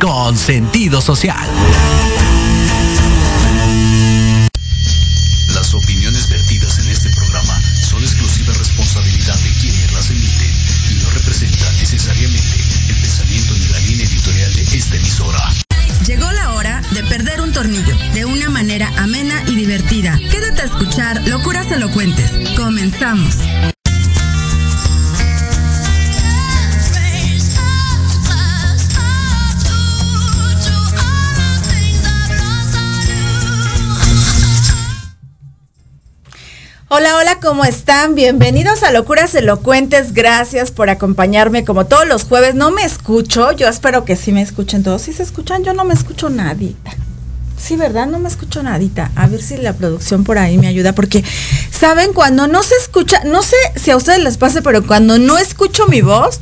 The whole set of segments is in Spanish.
Con sentido social. ¿Cómo están? Bienvenidos a Locuras Elocuentes. Gracias por acompañarme como todos los jueves. No me escucho, yo espero que sí me escuchen todos. Si se escuchan, yo no me escucho nadita. Sí, ¿verdad? No me escucho nadita. A ver si la producción por ahí me ayuda, porque, ¿saben? Cuando no se escucha, no sé si a ustedes les pase, pero cuando no escucho mi voz,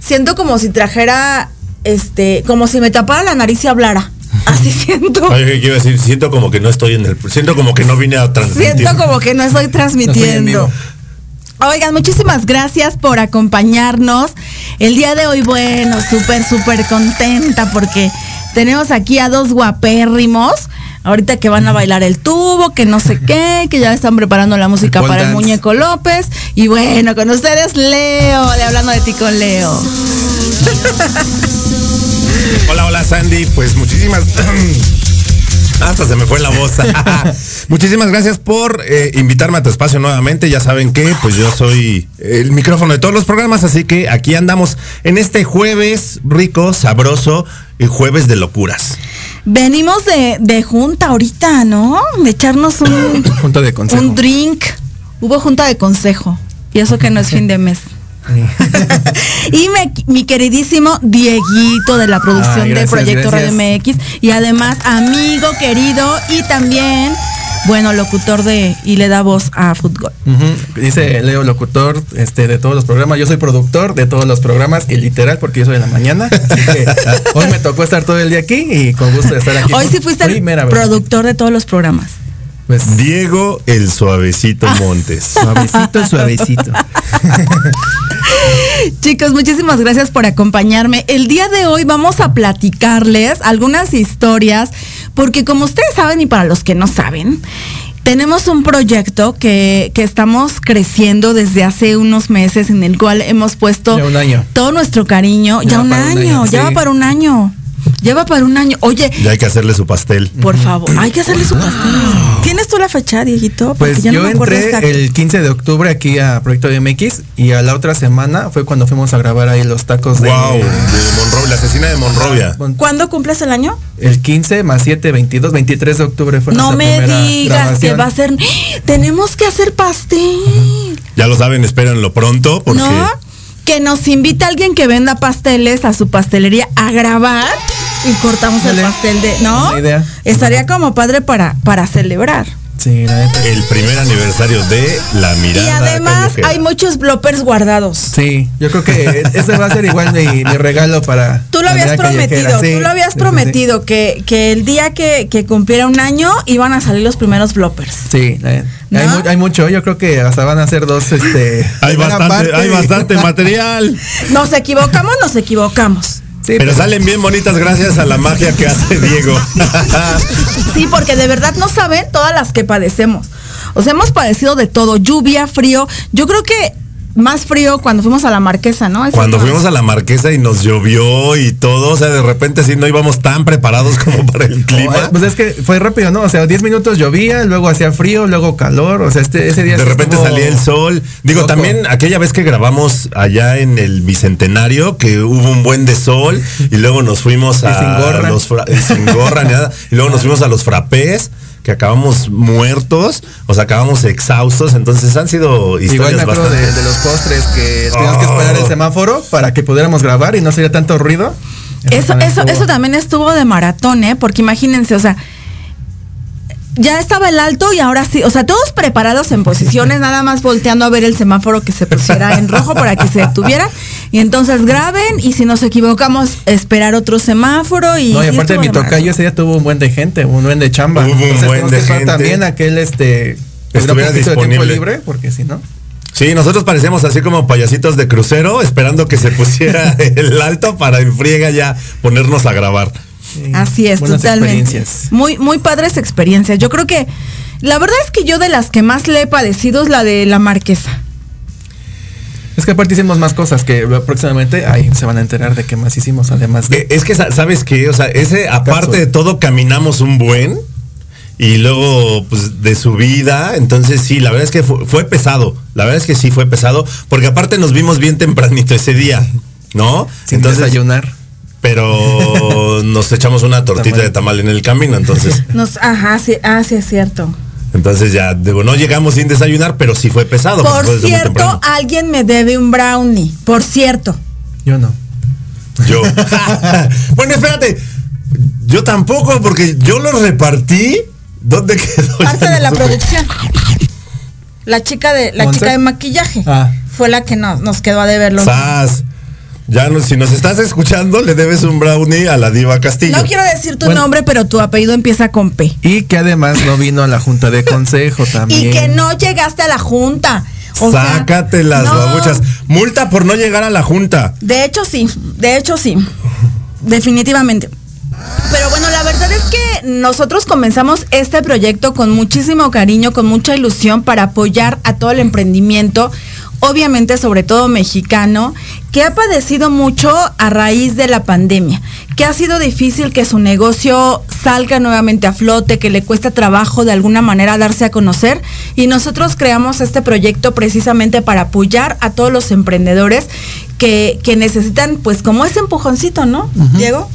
siento como si trajera, este, como si me tapara la nariz y hablara. Así siento. Ay, ¿qué iba a decir? Siento como que no estoy en el. Siento como que no vine a transmitir. Siento como que no estoy transmitiendo. Oigan, muchísimas gracias por acompañarnos. El día de hoy, bueno, súper, súper contenta porque tenemos aquí a dos guapérrimos. ahorita que van a bailar el tubo, que no sé qué, que ya están preparando la música para el muñeco López. Y bueno, con ustedes Leo, de hablando de ti con Leo. Hola, hola Sandy, pues muchísimas... Hasta se me fue la voz. Muchísimas gracias por eh, invitarme a tu espacio nuevamente. Ya saben que pues yo soy el micrófono de todos los programas, así que aquí andamos en este jueves rico, sabroso y jueves de locuras. Venimos de, de junta ahorita, ¿no? De echarnos un, Junta de consejo. un drink. Hubo junta de consejo. Y eso que no es fin de mes. y me- mi queridísimo Dieguito de la producción Ay, de gracias, Proyecto gracias. Radio MX y además amigo querido y también, bueno, locutor de y le da voz a fútbol. Ujú. Dice Leo, locutor este, de todos los programas. Yo soy productor de todos los programas y literal porque yo soy de la mañana. Así que hoy me tocó estar todo el día aquí y con gusto de estar aquí. Hoy sí fuiste el productor de todos los programas. Pues, Diego el suavecito Montes. suavecito, suavecito. Chicos, muchísimas gracias por acompañarme. El día de hoy vamos a platicarles algunas historias, porque como ustedes saben y para los que no saben, tenemos un proyecto que, que estamos creciendo desde hace unos meses en el cual hemos puesto Ya un año. todo nuestro cariño. Ya, Ya un año, ya va para un año. Lleva para un año. Oye, Ya hay que hacerle su pastel. por favor, hay que hacerle su pastel. ¿Tienes tú la fecha, Dieguito? Porque Pues ya no yo me acuerdo entré el 15 de octubre aquí a Proyecto MX y a la otra semana fue cuando fuimos a grabar ahí los tacos de... Wow, de Monrovia, la asesina de Monrovia. Bueno, ¿Cuándo cumples el año? El 15 más 7, 22, 23 de octubre fue No me primera digas que va a ser. Tenemos que hacer pastel. Ya lo saben, espérenlo pronto porque ¿No? Que nos invita alguien que venda pasteles a su pastelería a grabar y cortamos el pastel de. ¿No? Idea. Estaría como padre para, para celebrar. Sí, la neta. el primer aniversario de La Mirada. y además Callejera. hay muchos bloppers guardados. Sí, yo creo que ese va a ser igual mi, mi regalo para. Tú lo habías prometido, Sí, tú lo habías sí, sí, prometido que, que el día que, que cumpliera un año iban a salir los primeros bloppers. Sí, la neta. ¿No? hay, mu- hay mucho, yo creo que hasta van a ser dos, este. Hay bastante, hay bastante material. Nos equivocamos, nos equivocamos. Sí, Pero salen bien bonitas gracias a la magia que hace Diego. Sí, porque de verdad no saben todas las que padecemos. O sea, hemos padecido de todo, lluvia, frío. Yo creo que más frío cuando fuimos a la Marquesa, ¿no? Eso Cuando fuimos a la marquesa y nos llovió y todo, o sea, de repente sí no íbamos tan preparados como para el No, eh, clima. Pues es que fue rápido, ¿no? O sea, 10 minutos llovía, luego hacía frío, luego calor. O sea, este, ese día De repente estuvo salía el sol. Digo, loco. también aquella vez que grabamos allá en el Bicentenario, que hubo un buen de sol, y luego nos fuimos Y a sin gorra. los fra- sin gorra ni nada, y luego nos fuimos a los frappés, que acabamos muertos, o sea, acabamos exhaustos, entonces han sido Igual historias me acuerdo de, bastante- de los postres que teníamos que Oh. esperar el semáforo para que pudiéramos grabar y no sería tanto ruido. Eso, eso, estuvo- eso también estuvo de maratón, ¿eh? Porque imagínense, o sea, ya estaba el alto y ahora sí, o sea, todos preparados en posiciones, nada más volteando a ver el semáforo que se pusiera en rojo para que se detuviera. Y entonces graben y si nos equivocamos, esperar otro semáforo y. No, y aparte estuvo mi de tocayo ese día tuvo un buen de gente, un buen de chamba. Hubo un buen de gente. también a que él este tuviera Estuviera de tiempo disponible. libre, porque si no. Sí, nosotros parecemos así como payasitos de crucero, esperando que se pusiera el alto para en friega ya ponernos a grabar. Sí, Así es, buenas totalmente. experiencias. Muy, muy padres experiencias. Yo creo que la verdad es que yo de las que más le he padecido es la de la marquesa. Es que aparte hicimos más cosas que próximamente ahí se van a enterar de qué más hicimos además de Eh, Es que, sa- ¿sabes qué? O sea, ese, aparte de todo, caminamos un buen. Y luego, pues, de subida. Entonces, sí, la verdad es que fue, fue pesado. La verdad es que sí fue pesado. Porque aparte nos vimos bien tempranito ese día. ¿No? sin desayunar. Pero nos echamos una tortita Tamal. de tamal en el camino. Entonces, Nos, ajá, sí, ah, sí es cierto. entonces ya, digo, no llegamos sin desayunar, pero sí fue pesado. Por cierto, alguien me debe un brownie. Por cierto. Yo no. Yo. bueno, espérate. Yo tampoco, porque yo lo repartí. ¿Dónde quedó? Parte Ya de no la supe. producción. La chica de la ¿Monse? chica de maquillaje Ah. fue la que nos, nos quedó a deberlo. Sas. Ya no, si nos estás escuchando, le debes un brownie a la diva Castillo. No quiero decir tu Bueno. nombre, pero tu apellido empieza con P. Y que además no vino a la junta de consejo también. Y que no llegaste a la junta. O sea, Sácate las no. babuchas. Multa por no llegar a la junta. De hecho sí, de hecho sí. Definitivamente. Pero bueno, la verdad es que nosotros comenzamos este proyecto con muchísimo cariño, con mucha ilusión para apoyar a todo el emprendimiento, obviamente sobre todo mexicano, que ha padecido mucho a raíz de la pandemia, que ha sido difícil que su negocio salga nuevamente a flote, que le cuesta trabajo de alguna manera darse a conocer y nosotros creamos este proyecto precisamente para apoyar a todos los emprendedores que, que necesitan pues como ese empujoncito, ¿no? Diego.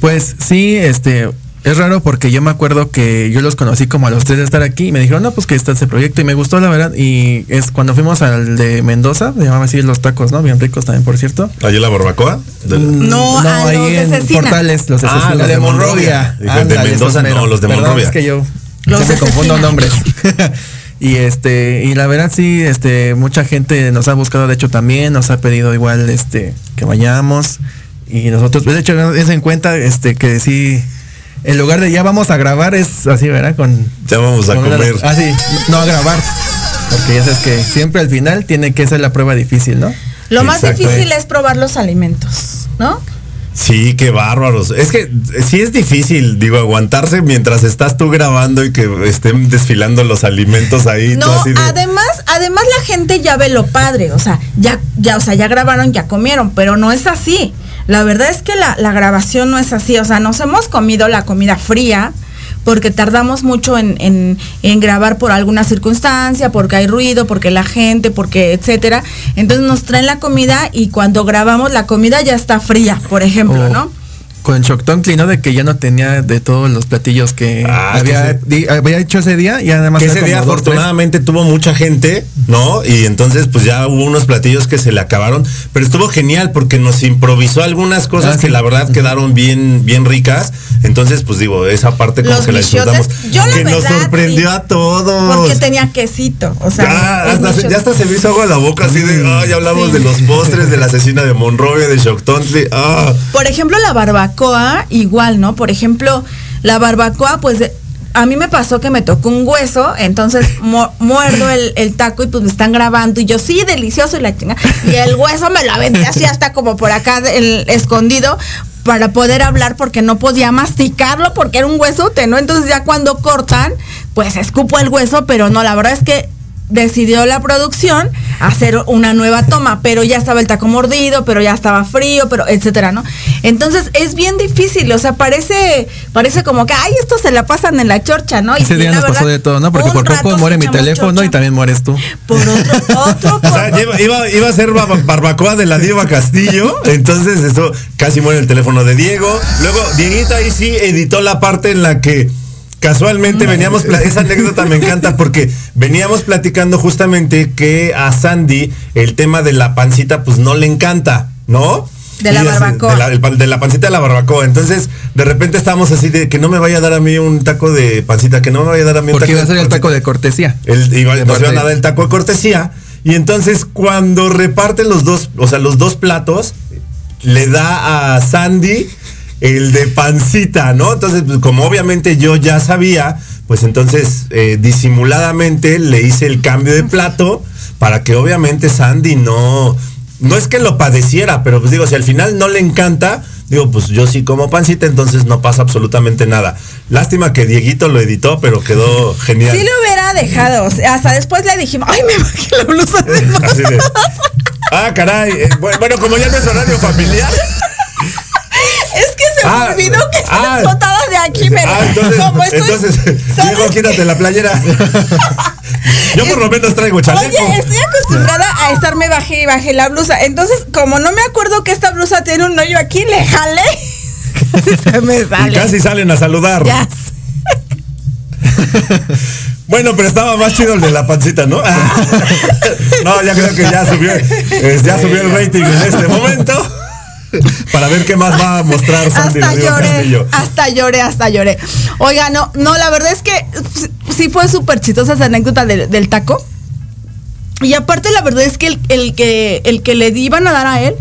Pues sí, este, es raro porque yo me acuerdo que yo los conocí como a los tres de estar aquí y me dijeron, no, pues que está ese proyecto y me gustó la verdad. Y es cuando fuimos al de Mendoza, se llamaba así los tacos, ¿no? Bien ricos también, por cierto. ¿Allí la barbacoa? Del- No, a ahí los de en Cecina. Portales, los de Ah, los de de Monrovia. Monrovia. Dije, de Ándale, Mendoza, no, los de Perdón, Monrovia. Es que yo Los siempre de confundo nombres. y este, y la verdad sí, este, mucha gente nos ha buscado, de hecho también, nos ha pedido igual este que vayamos. Y nosotros, de hecho, es en cuenta este que sí. En lugar de ya vamos a grabar, es así, ¿verdad? Con Ya vamos a con comer. ah, sí, no a grabar. Porque ya sabes que siempre al final tiene que ser la prueba difícil, ¿no? Lo más difícil es probar los alimentos, ¿no? Sí, qué bárbaros. Es que eh, sí es difícil, digo, aguantarse mientras estás tú grabando y que estén desfilando los alimentos ahí. No, así de- además, además la gente ya ve lo padre, o sea, ya, ya, o sea, ya grabaron, ya comieron, pero no es así. La verdad es que la, la grabación no es así, o sea, nos hemos comido la comida fría porque tardamos mucho en, en- en grabar por alguna circunstancia, porque hay ruido, porque la gente, porque etcétera. Entonces nos traen la comida y cuando grabamos la comida ya está fría, por ejemplo, O ¿no? Con Shocktonkly, ¿no? De que ya no tenía de todos los platillos que Ah, había, que había hecho ese día y además que ese día dos, tres. afortunadamente tuvo mucha gente, ¿no? Y entonces pues ya hubo unos platillos que se le acabaron, pero estuvo genial porque nos improvisó algunas cosas Ah, que sí. la verdad quedaron bien bien ricas. Entonces, pues digo, esa parte como Los que la disfrutamos. yo la que nos verdad, sorprendió sí. a todos. Porque tenía quesito, o sea, hasta, se- ya hasta se me hizo agua la boca así de, ah, ya hablamos Sí. de los postres, de la asesina de Monrovia, de Shocktontly, ah. Por ejemplo, la barbacoa, igual, ¿no? Por ejemplo, la barbacoa, pues de- a mí me pasó que me tocó un hueso, entonces mu- muerdo el, el taco y pues me están grabando y yo, sí, delicioso y la chinga. Y el hueso me lo aventé así hasta como por acá el, escondido para poder hablar porque no podía masticarlo porque era un huesote, ¿no? Entonces ya cuando cortan, pues escupo el hueso, pero no, la verdad es que decidió la producción hacer una nueva toma, pero ya estaba el taco mordido, pero ya estaba frío, pero etcétera, ¿no? Entonces es bien difícil, o sea, parece parece como que ay, esto se la pasan en la chorcha, ¿no? Y Ese sí, día nos pasó de todo, ¿no? Porque por poco muere mi teléfono chorcha. y también mueres tú. por otro otro O sea, iba, iba, a ser bar- barbacoa de la Diva Castillo, entonces eso casi muere el teléfono de Diego. Luego, Dieguito ahí sí editó la parte en la que casualmente veníamos, esa anécdota me encanta porque veníamos platicando justamente que a Sandy el tema de la pancita pues no le encanta, ¿no? De la barbacoa. De la, de pancita de la barbacoa. Entonces, de repente estábamos así de que no me vaya a dar a mí un taco de pancita, que no me vaya a dar a mí un Porque taco iba a ser el taco de cortesía. El, iba, De nos iban a dar el taco de cortesía. Y entonces cuando reparten los dos, o sea, los dos platos, le da a Sandy el de pancita, ¿no? Entonces, pues, como obviamente yo ya sabía, pues entonces eh, disimuladamente le hice el cambio de plato para que obviamente Sandy no, no es que lo padeciera, pero pues digo, si al final no le encanta, digo, pues yo sí como pancita, entonces no pasa absolutamente nada. Lástima que Dieguito lo editó, pero quedó genial. Sí lo hubiera dejado, hasta después le dijimos, ay, me bajé la blusa. Así de, ah, caray. eh, bu- bueno, como ya no es horario familiar. Es que se Ah, me olvidó que ah. las botadas de aquí, pero Ah, entonces, como estoy- entonces ¿sabes Diego, quítate la playera. Yo por lo menos traigo chaleco. Oye, estoy acostumbrada a estarme bajé y bajé la blusa. Entonces, como no me acuerdo que esta blusa tiene un hoyo aquí, le jalé. Casi se me y sale. casi salen a saludar. Ya. Bueno, pero estaba más chido el de la pancita, ¿no? no, ya creo que ya subió, ya subió el rating en este momento. Para ver qué más va a mostrar Sandy Hasta lloré, Castillo. hasta lloré, hasta lloré. Oiga, no, no, la verdad es que sí- sí fue súper chistosa esa anécdota del, del taco. Y aparte la verdad es que el, el que el que le iban a dar a él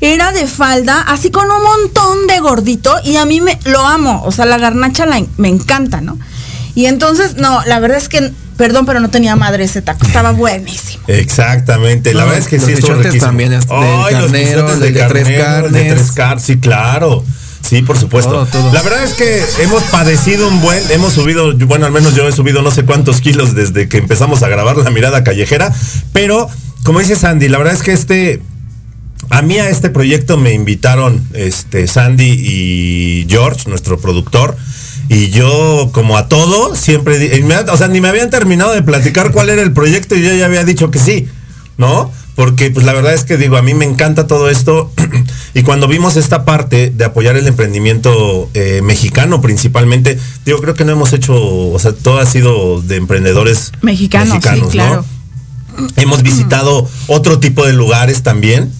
era de falda, así con un montón de gordito y a mí me lo amo, o sea, la garnacha la- me encanta, ¿no? Y entonces, no, la verdad es que, perdón, pero no tenía madre ese taco, estaba buenísimo. Exactamente, la No, verdad es que los sí estuvo también, es del Ay, los carnero, bichotes del de tres carnero, el de carnes. tres car- sí, claro. Sí, por supuesto. Todo, todo. La verdad es que hemos padecido un buen, hemos subido, bueno, al menos yo he subido no sé cuántos kilos desde que empezamos a grabar La Mirada Callejera, pero como dice Sandy, la verdad es que este, a mí a este proyecto me invitaron este, Sandy y George, nuestro productor. Y yo, como a todo, siempre, o sea, ni me habían terminado de platicar cuál era el proyecto y yo ya había dicho que sí, ¿no? Porque pues la verdad es que digo, a mí me encanta todo esto y cuando vimos esta parte de apoyar el emprendimiento eh, mexicano principalmente, digo, creo que no hemos hecho, o sea, todo ha sido de emprendedores Mexicanos, sí, ¿no? claro. Hemos visitado otro tipo de lugares también.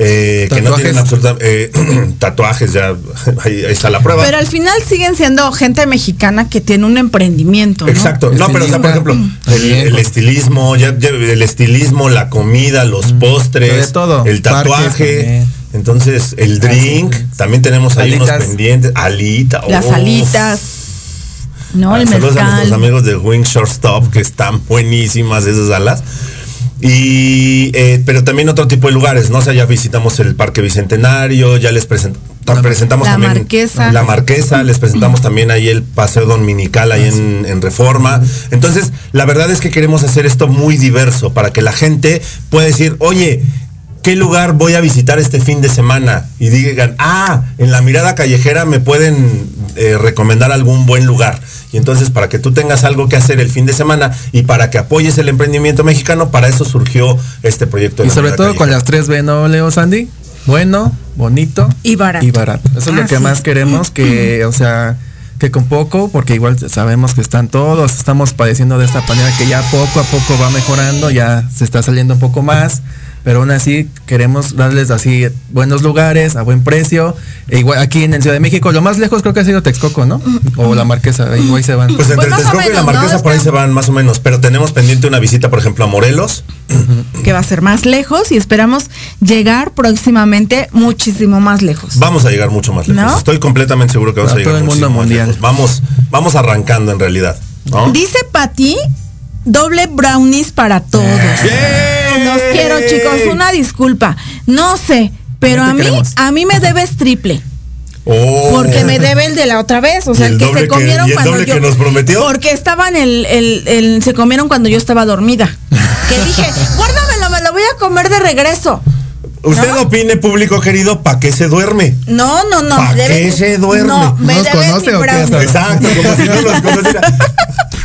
Eh, que no Tatuajes. tienen absolutamente tatuajes ya ahí, ahí está la prueba Pero al final siguen siendo gente mexicana que tiene un emprendimiento. ¿no? Exacto. No, pero o sea, por ejemplo, el, estilismo, ya, ya, el estilismo, la comida, los postres, de todo. el tatuaje. Entonces, el drink, también tenemos ahí unos pendientes, alita, Las alitas. No, Ah, el Saludos a nuestros amigos de Wing Shortstop, que están buenísimas esas alas. Y, eh, pero también otro tipo de lugares, ¿no? O sea, ya visitamos el Parque Bicentenario, ya les present- ta- presentamos La también Marquesa. la Marquesa, les presentamos también ahí el Paseo Dominical ahí en, en Reforma. Entonces, la verdad es que queremos hacer esto muy diverso para que la gente pueda decir, oye, ¿qué lugar voy a visitar este fin de semana? Y digan, ah, en la mirada callejera me pueden eh, recomendar algún buen lugar. Y entonces, para que tú tengas algo que hacer el fin de semana y para que apoyes el emprendimiento mexicano, para eso surgió este proyecto. de Y sobre todo con las tres B, ¿no, Leo Sandy? Bueno, bonito Y barato. Y barato. Eso es Ah, lo que sí. más queremos, que, o sea, que con poco, porque igual sabemos que están todos, estamos padeciendo de esta pandemia que ya poco a poco va mejorando, ya se está saliendo un poco más, pero aún así queremos darles así buenos lugares, a buen precio. E igual aquí en el Ciudad de México, lo más lejos creo que ha sido Texcoco, ¿no? O la Marquesa, ahí, ahí se van. Pues entre Pues Texcoco y la. Marquesa por ahí se van más o menos, pero tenemos pendiente una visita, por ejemplo, a Morelos. Que va a ser más lejos y esperamos llegar próximamente muchísimo más lejos. Vamos a llegar mucho más lejos. ¿No? Estoy completamente seguro que vamos A a llegar todo el mundo muchísimo más mundial. lejos. Vamos, vamos arrancando en realidad. ¿no? Dice Pati, doble brownies para todos. ¡Bien! Los quiero, chicos. Una disculpa. No sé, pero No a mí, queremos. a mí me debes triple. Oh. Porque me debe el de la otra vez. O sea, ¿Y el el que se que- comieron y el cuando doble yo. que nos prometió? Porque estaban el, el, el- se comieron cuando yo estaba dormida. Que dije, guárdamelo, me lo voy a comer de regreso. Usted ¿No? opine, público querido, ¿para qué se duerme? No, no, no. ¿Pa' debe- qué se duerme? No, me ¿Nos debe conoce mi o qué? Exacto, como si no nos conociera.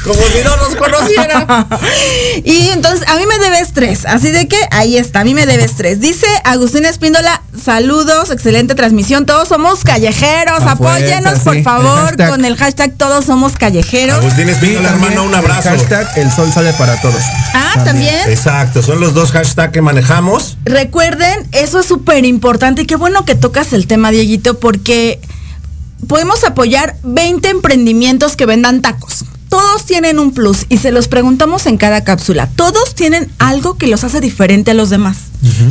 Como si no nos conociera. y entonces a mí me debes tres, así de que ahí está, a mí me debes tres. Dice Agustín Espíndola, saludos, excelente transmisión, todos somos callejeros, A apóyenos fuerza, por sí. El favor con el hashtag todos somos callejeros. Agustín Espíndola, también hermano, un el abrazo. Hashtag el sol sale para todos. Ah, también. Exacto, son los dos hashtags que manejamos. Recuerden, eso es súper importante y qué bueno que tocas el tema, Dieguito, porque podemos apoyar 20 emprendimientos que vendan tacos. Todos tienen un plus y se los preguntamos en cada cápsula. Todos tienen algo que los hace diferente a los demás.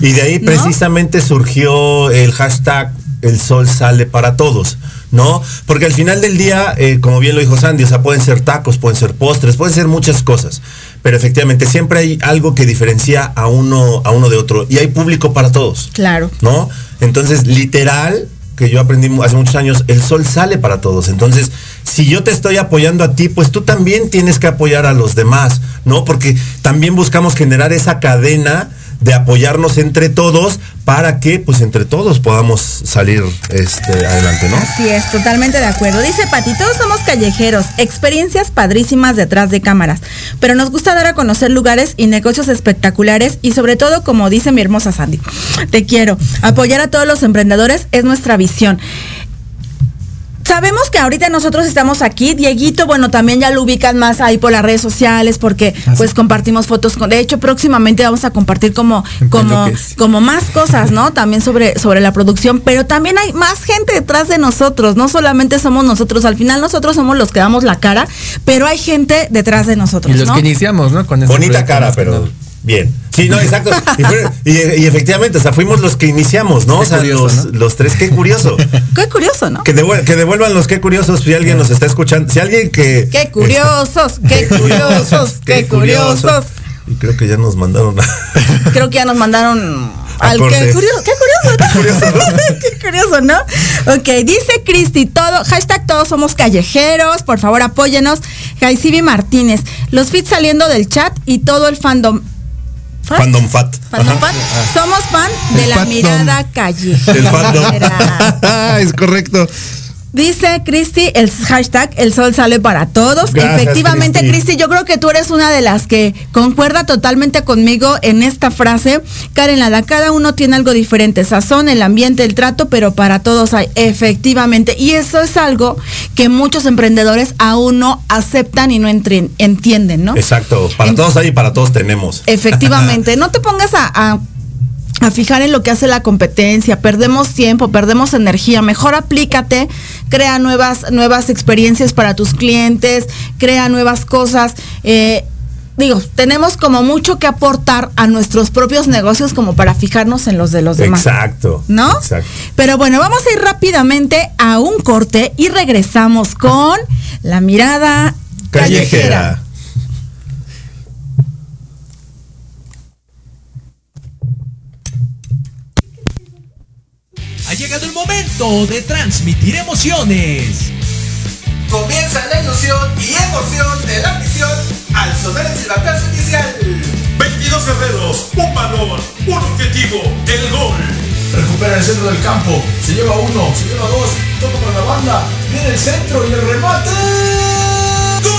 Y de ahí ¿No? precisamente surgió el hashtag El sol sale para todos, ¿no? Porque al final del día, eh, como bien lo dijo Sandy, o sea, pueden ser tacos, pueden ser postres, pueden ser muchas cosas. Pero efectivamente siempre hay algo que diferencia a uno, a uno de otro. Y hay público para todos. Claro. ¿no? Entonces, literal, que yo aprendí hace muchos años, el sol sale para todos. Entonces, si yo te estoy apoyando a ti, pues tú también tienes que apoyar a los demás, ¿no? Porque también buscamos generar esa cadena de apoyarnos entre todos para que, pues, entre todos podamos salir este, adelante, ¿no? Así es, totalmente de acuerdo. Dice Pati, todos somos callejeros, experiencias padrísimas detrás de cámaras, pero nos gusta dar a conocer lugares y negocios espectaculares y sobre todo, como dice mi hermosa Sandy, te quiero, apoyar a todos los emprendedores es nuestra visión. Sabemos que ahorita nosotros estamos aquí, Dieguito, bueno, también ya lo ubican más ahí por las redes sociales porque pues compartimos fotos con, de hecho próximamente vamos a compartir como como como más cosas, ¿no? También sobre, sobre la producción, pero también hay más gente detrás de nosotros, no solamente somos nosotros, al final nosotros somos los que damos la cara, pero hay gente detrás de nosotros, Y los ¿no? que iniciamos, ¿no? Con ese Bonita cara, pero. Bien. Sí, no, exacto. Y, fue- y- y efectivamente, o sea, fuimos los que iniciamos, ¿no? Qué o sea, curioso, los, ¿no? los tres, qué curioso. Qué curioso, ¿no? Que, devuel- que devuelvan los qué curiosos si alguien nos está escuchando. Si alguien que. Qué curiosos, qué curiosos, qué curiosos. Y creo que ya nos mandaron. a- Creo que ya nos mandaron al que curioso, qué curioso, ¿no? qué curioso, ¿no? Ok, dice Cristi, todo, hashtag todos somos callejeros, por favor apóyenos. Jaicibi Martínez, los fits saliendo del chat y todo el fandom. ¿Fat? Fandom Fat. Fandom fan. Somos fan de El la fandom. mirada callejera. El fandom. es correcto. Dice Cristi, el hashtag El Sol sale para todos. Gracias, Efectivamente, Cristi. Yo creo que tú eres una de las que concuerda totalmente conmigo en esta frase. Karen Lada, cada uno tiene algo diferente, sazón, el ambiente, el trato, pero para todos hay, efectivamente. Y eso es algo que muchos emprendedores aún no aceptan y no entienden, ¿no? Exacto. Para todos hay y para todos tenemos. Efectivamente, no te pongas a, a- a fijar en lo que hace la competencia, perdemos tiempo, perdemos energía, mejor aplícate, crea nuevas, nuevas experiencias para tus clientes, crea nuevas cosas. eh, digo, tenemos como mucho que aportar a nuestros propios negocios como para fijarnos en los de los demás. Exacto. ¿No? Exacto. Pero bueno, vamos a ir rápidamente a un corte y regresamos con la mirada callejera. Callejera. Ha llegado el momento de transmitir emociones. Comienza la ilusión y emoción de la misión al sonar el silbatazo inicial. 22 guerreros, un balón, un objetivo, el gol. Recupera el centro del campo. Se lleva uno, se lleva dos. Toca para la banda. Viene el centro y el remate. ¡Gol!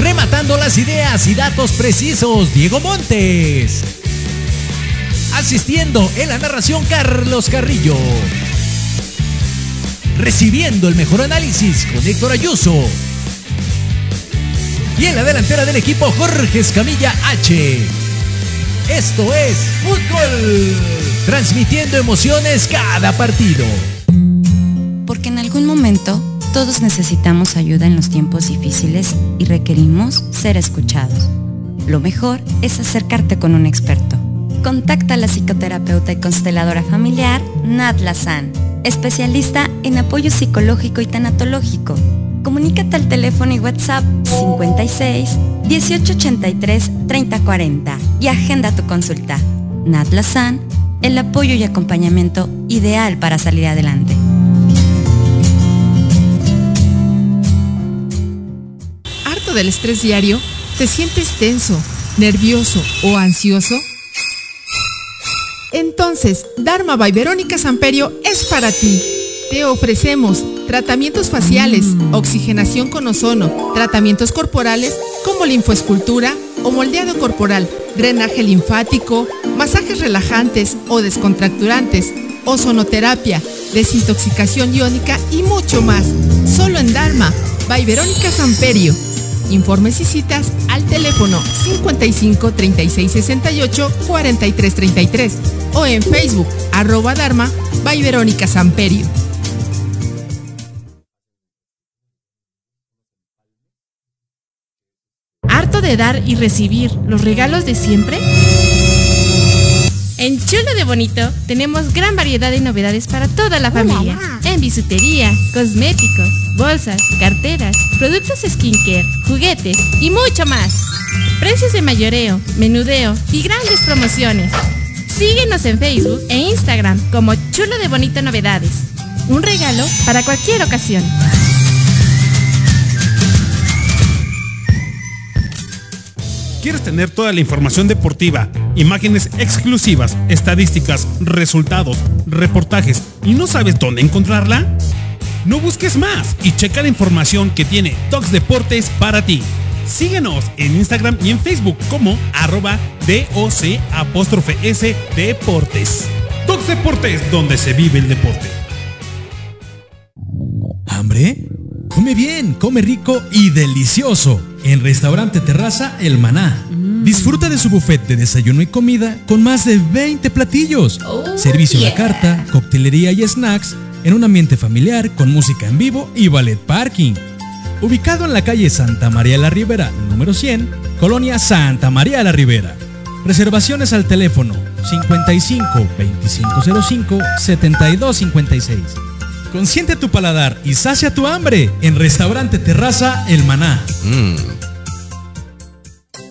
Rematando las ideas y datos precisos, Diego Montes. Asistiendo en la narración, Carlos Carrillo. Recibiendo el mejor análisis con Héctor Ayuso. Y en la delantera del equipo, Jorge Escamilla H. Esto es Fútbol. Transmitiendo emociones cada partido. Porque en algún momento todos necesitamos ayuda en los tiempos difíciles y requerimos ser escuchados. Lo mejor es acercarte con un experto. Contacta a la psicoterapeuta y consteladora familiar Nat Lazan, especialista en apoyo psicológico y tanatológico. Comunícate al teléfono y WhatsApp 56 1883 3040 y agenda tu consulta. Nat Lazan, el apoyo y acompañamiento ideal para salir adelante. ¿Harto del estrés diario? ¿Te sientes tenso, nervioso o ansioso? Entonces, Dharma by Verónica Samperio es para ti. Te ofrecemos tratamientos faciales, oxigenación con ozono, tratamientos corporales como linfoescultura o moldeado corporal, drenaje linfático, masajes relajantes o descontracturantes, ozonoterapia, desintoxicación iónica y mucho más. Solo en Dharma by Verónica Samperio. Informes y citas al teléfono 55 36 68 43 33 o en Facebook arroba Dharma by Verónica Samperio. ¿Harto de dar y recibir los regalos de siempre? En Chulo de Bonito tenemos gran variedad de novedades para toda la familia. En bisutería, cosméticos, bolsas, carteras, productos skincare, juguetes y mucho más. Precios de mayoreo, menudeo y grandes promociones. Síguenos en Facebook e Instagram como Chulo de Bonito Novedades. Un regalo para cualquier ocasión. ¿Quieres tener toda la información deportiva, imágenes exclusivas, estadísticas, resultados, reportajes y no sabes dónde encontrarla? No busques más y checa la información que tiene Tox Deportes para ti. Síguenos en Instagram y en Facebook como arroba DOC apóstrofe S Deportes. Tox Deportes, donde se vive el deporte. ¿Hambre? Come bien, come rico y delicioso. En Restaurante Terraza El Maná. Disfruta de su buffet de desayuno y comida con más de 20 platillos. Servicio a la carta, coctelería y snacks en un ambiente familiar con música en vivo y ballet parking. Ubicado en la calle Santa María la Ribera, número 100, Colonia Santa María la Ribera. Reservaciones al teléfono 55 2505 7256. Consiente tu paladar y sacia tu hambre en Restaurante Terraza El Maná.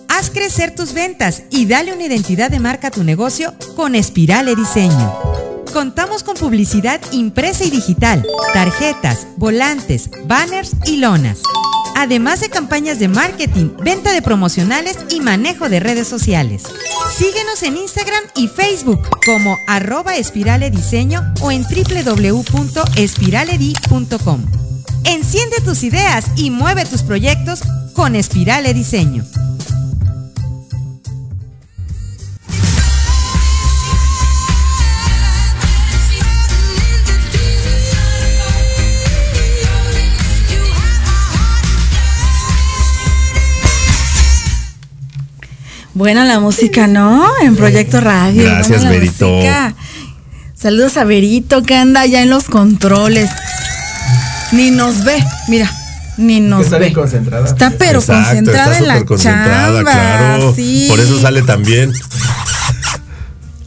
Haz crecer tus ventas y dale una identidad de marca a tu negocio con Espirale Diseño. Contamos con publicidad impresa y digital, tarjetas, volantes, banners y lonas. Además de campañas de marketing, venta de promocionales y manejo de redes sociales. Síguenos en Instagram y Facebook como arroba espirale diseño o en www.espiraledi.com. Enciende tus ideas y mueve tus proyectos con Espirale Diseño. Buena la música, ¿no? En Proyecto Radio. Gracias, Buena música. Saludos a Verito que anda allá en los controles. Ni nos ve, mira, ni nos Está ve. bien concentrada. Está pero Exacto, concentrada está en la súper concentrada, chamba. claro. Sí. Por eso sale también.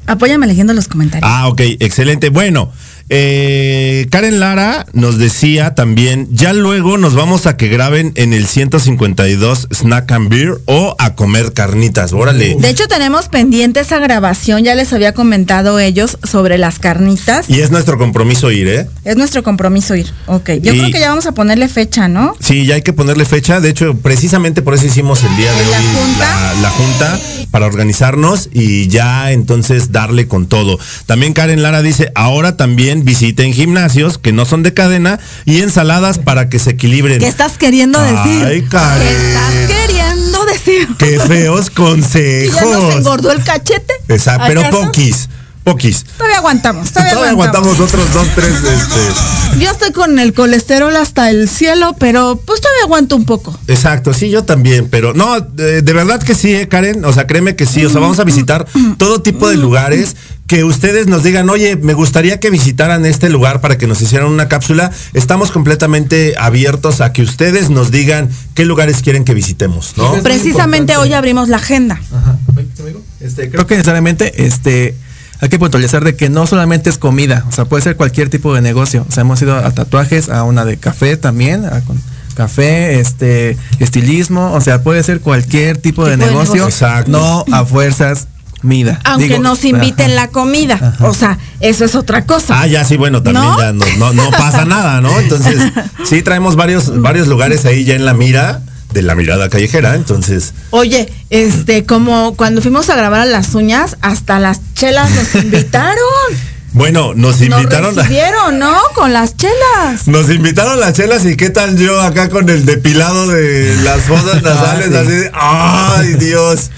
Apóyame leyendo los comentarios. Ah, ok, excelente. Bueno, eh, Karen Lara nos decía también, ya luego nos vamos a que graben en el 152 Snack and Beer o a comer carnitas. Órale. De hecho, tenemos pendiente esa grabación, ya les había comentado ellos sobre las carnitas. Y es nuestro compromiso ir, ¿eh? Es nuestro compromiso ir. Ok, yo Y- creo que ya vamos a ponerle fecha, ¿no? Sí, ya hay que ponerle fecha. De hecho, precisamente por eso hicimos el día de ¿La hoy junta? la, la junta para organizarnos y ya entonces darle con todo. También Karen Lara dice, ahora también visiten gimnasios que no son de cadena y ensaladas para que se equilibren. ¿Qué estás queriendo decir? Ay, Karen. ¿Qué estás queriendo decir? Qué feos ¿Y ya nos consejos. engordó el cachete? Exacto, pero ¿Acaso? poquis, poquis. Todavía aguantamos, todavía, Todavía aguantamos. aguantamos otros dos, tres, este. Yo estoy con el colesterol hasta el cielo, pero pues todavía aguanto un poco. Exacto, sí, yo también, pero no, de, de verdad que sí, eh, Karen, o sea, créeme que sí, o sea, vamos a visitar todo tipo de lugares que ustedes nos digan, oye, me gustaría que visitaran este lugar para que nos hicieran una cápsula. Estamos completamente abiertos a que ustedes nos digan qué lugares quieren que visitemos, ¿no? Precisamente hoy abrimos la agenda. Este, creo que necesariamente este, hay que puntualizar de que no solamente es comida, o sea, puede ser cualquier tipo de negocio. O sea, hemos ido a tatuajes, a una de café también, a con café, este, estilismo, o sea, puede ser cualquier tipo de Tipo de negocio, negocio. Exacto. no a fuerzas mida. Aunque Digo, nos inviten ajá. la comida. O sea, eso es otra cosa. Ah, ya sí, bueno, también ¿No? ya no, no, no pasa nada, ¿no? Entonces, sí traemos varios, varios lugares ahí ya en la mira de la mirada callejera, entonces. Oye, este, como cuando fuimos a grabar a las uñas, hasta las chelas nos invitaron. Bueno, nos invitaron Nos a, recibieron, ¿no? Con las chelas. Nos invitaron las chelas y qué tal yo acá con el depilado de las fosas nasales, sí. así de, ay Dios.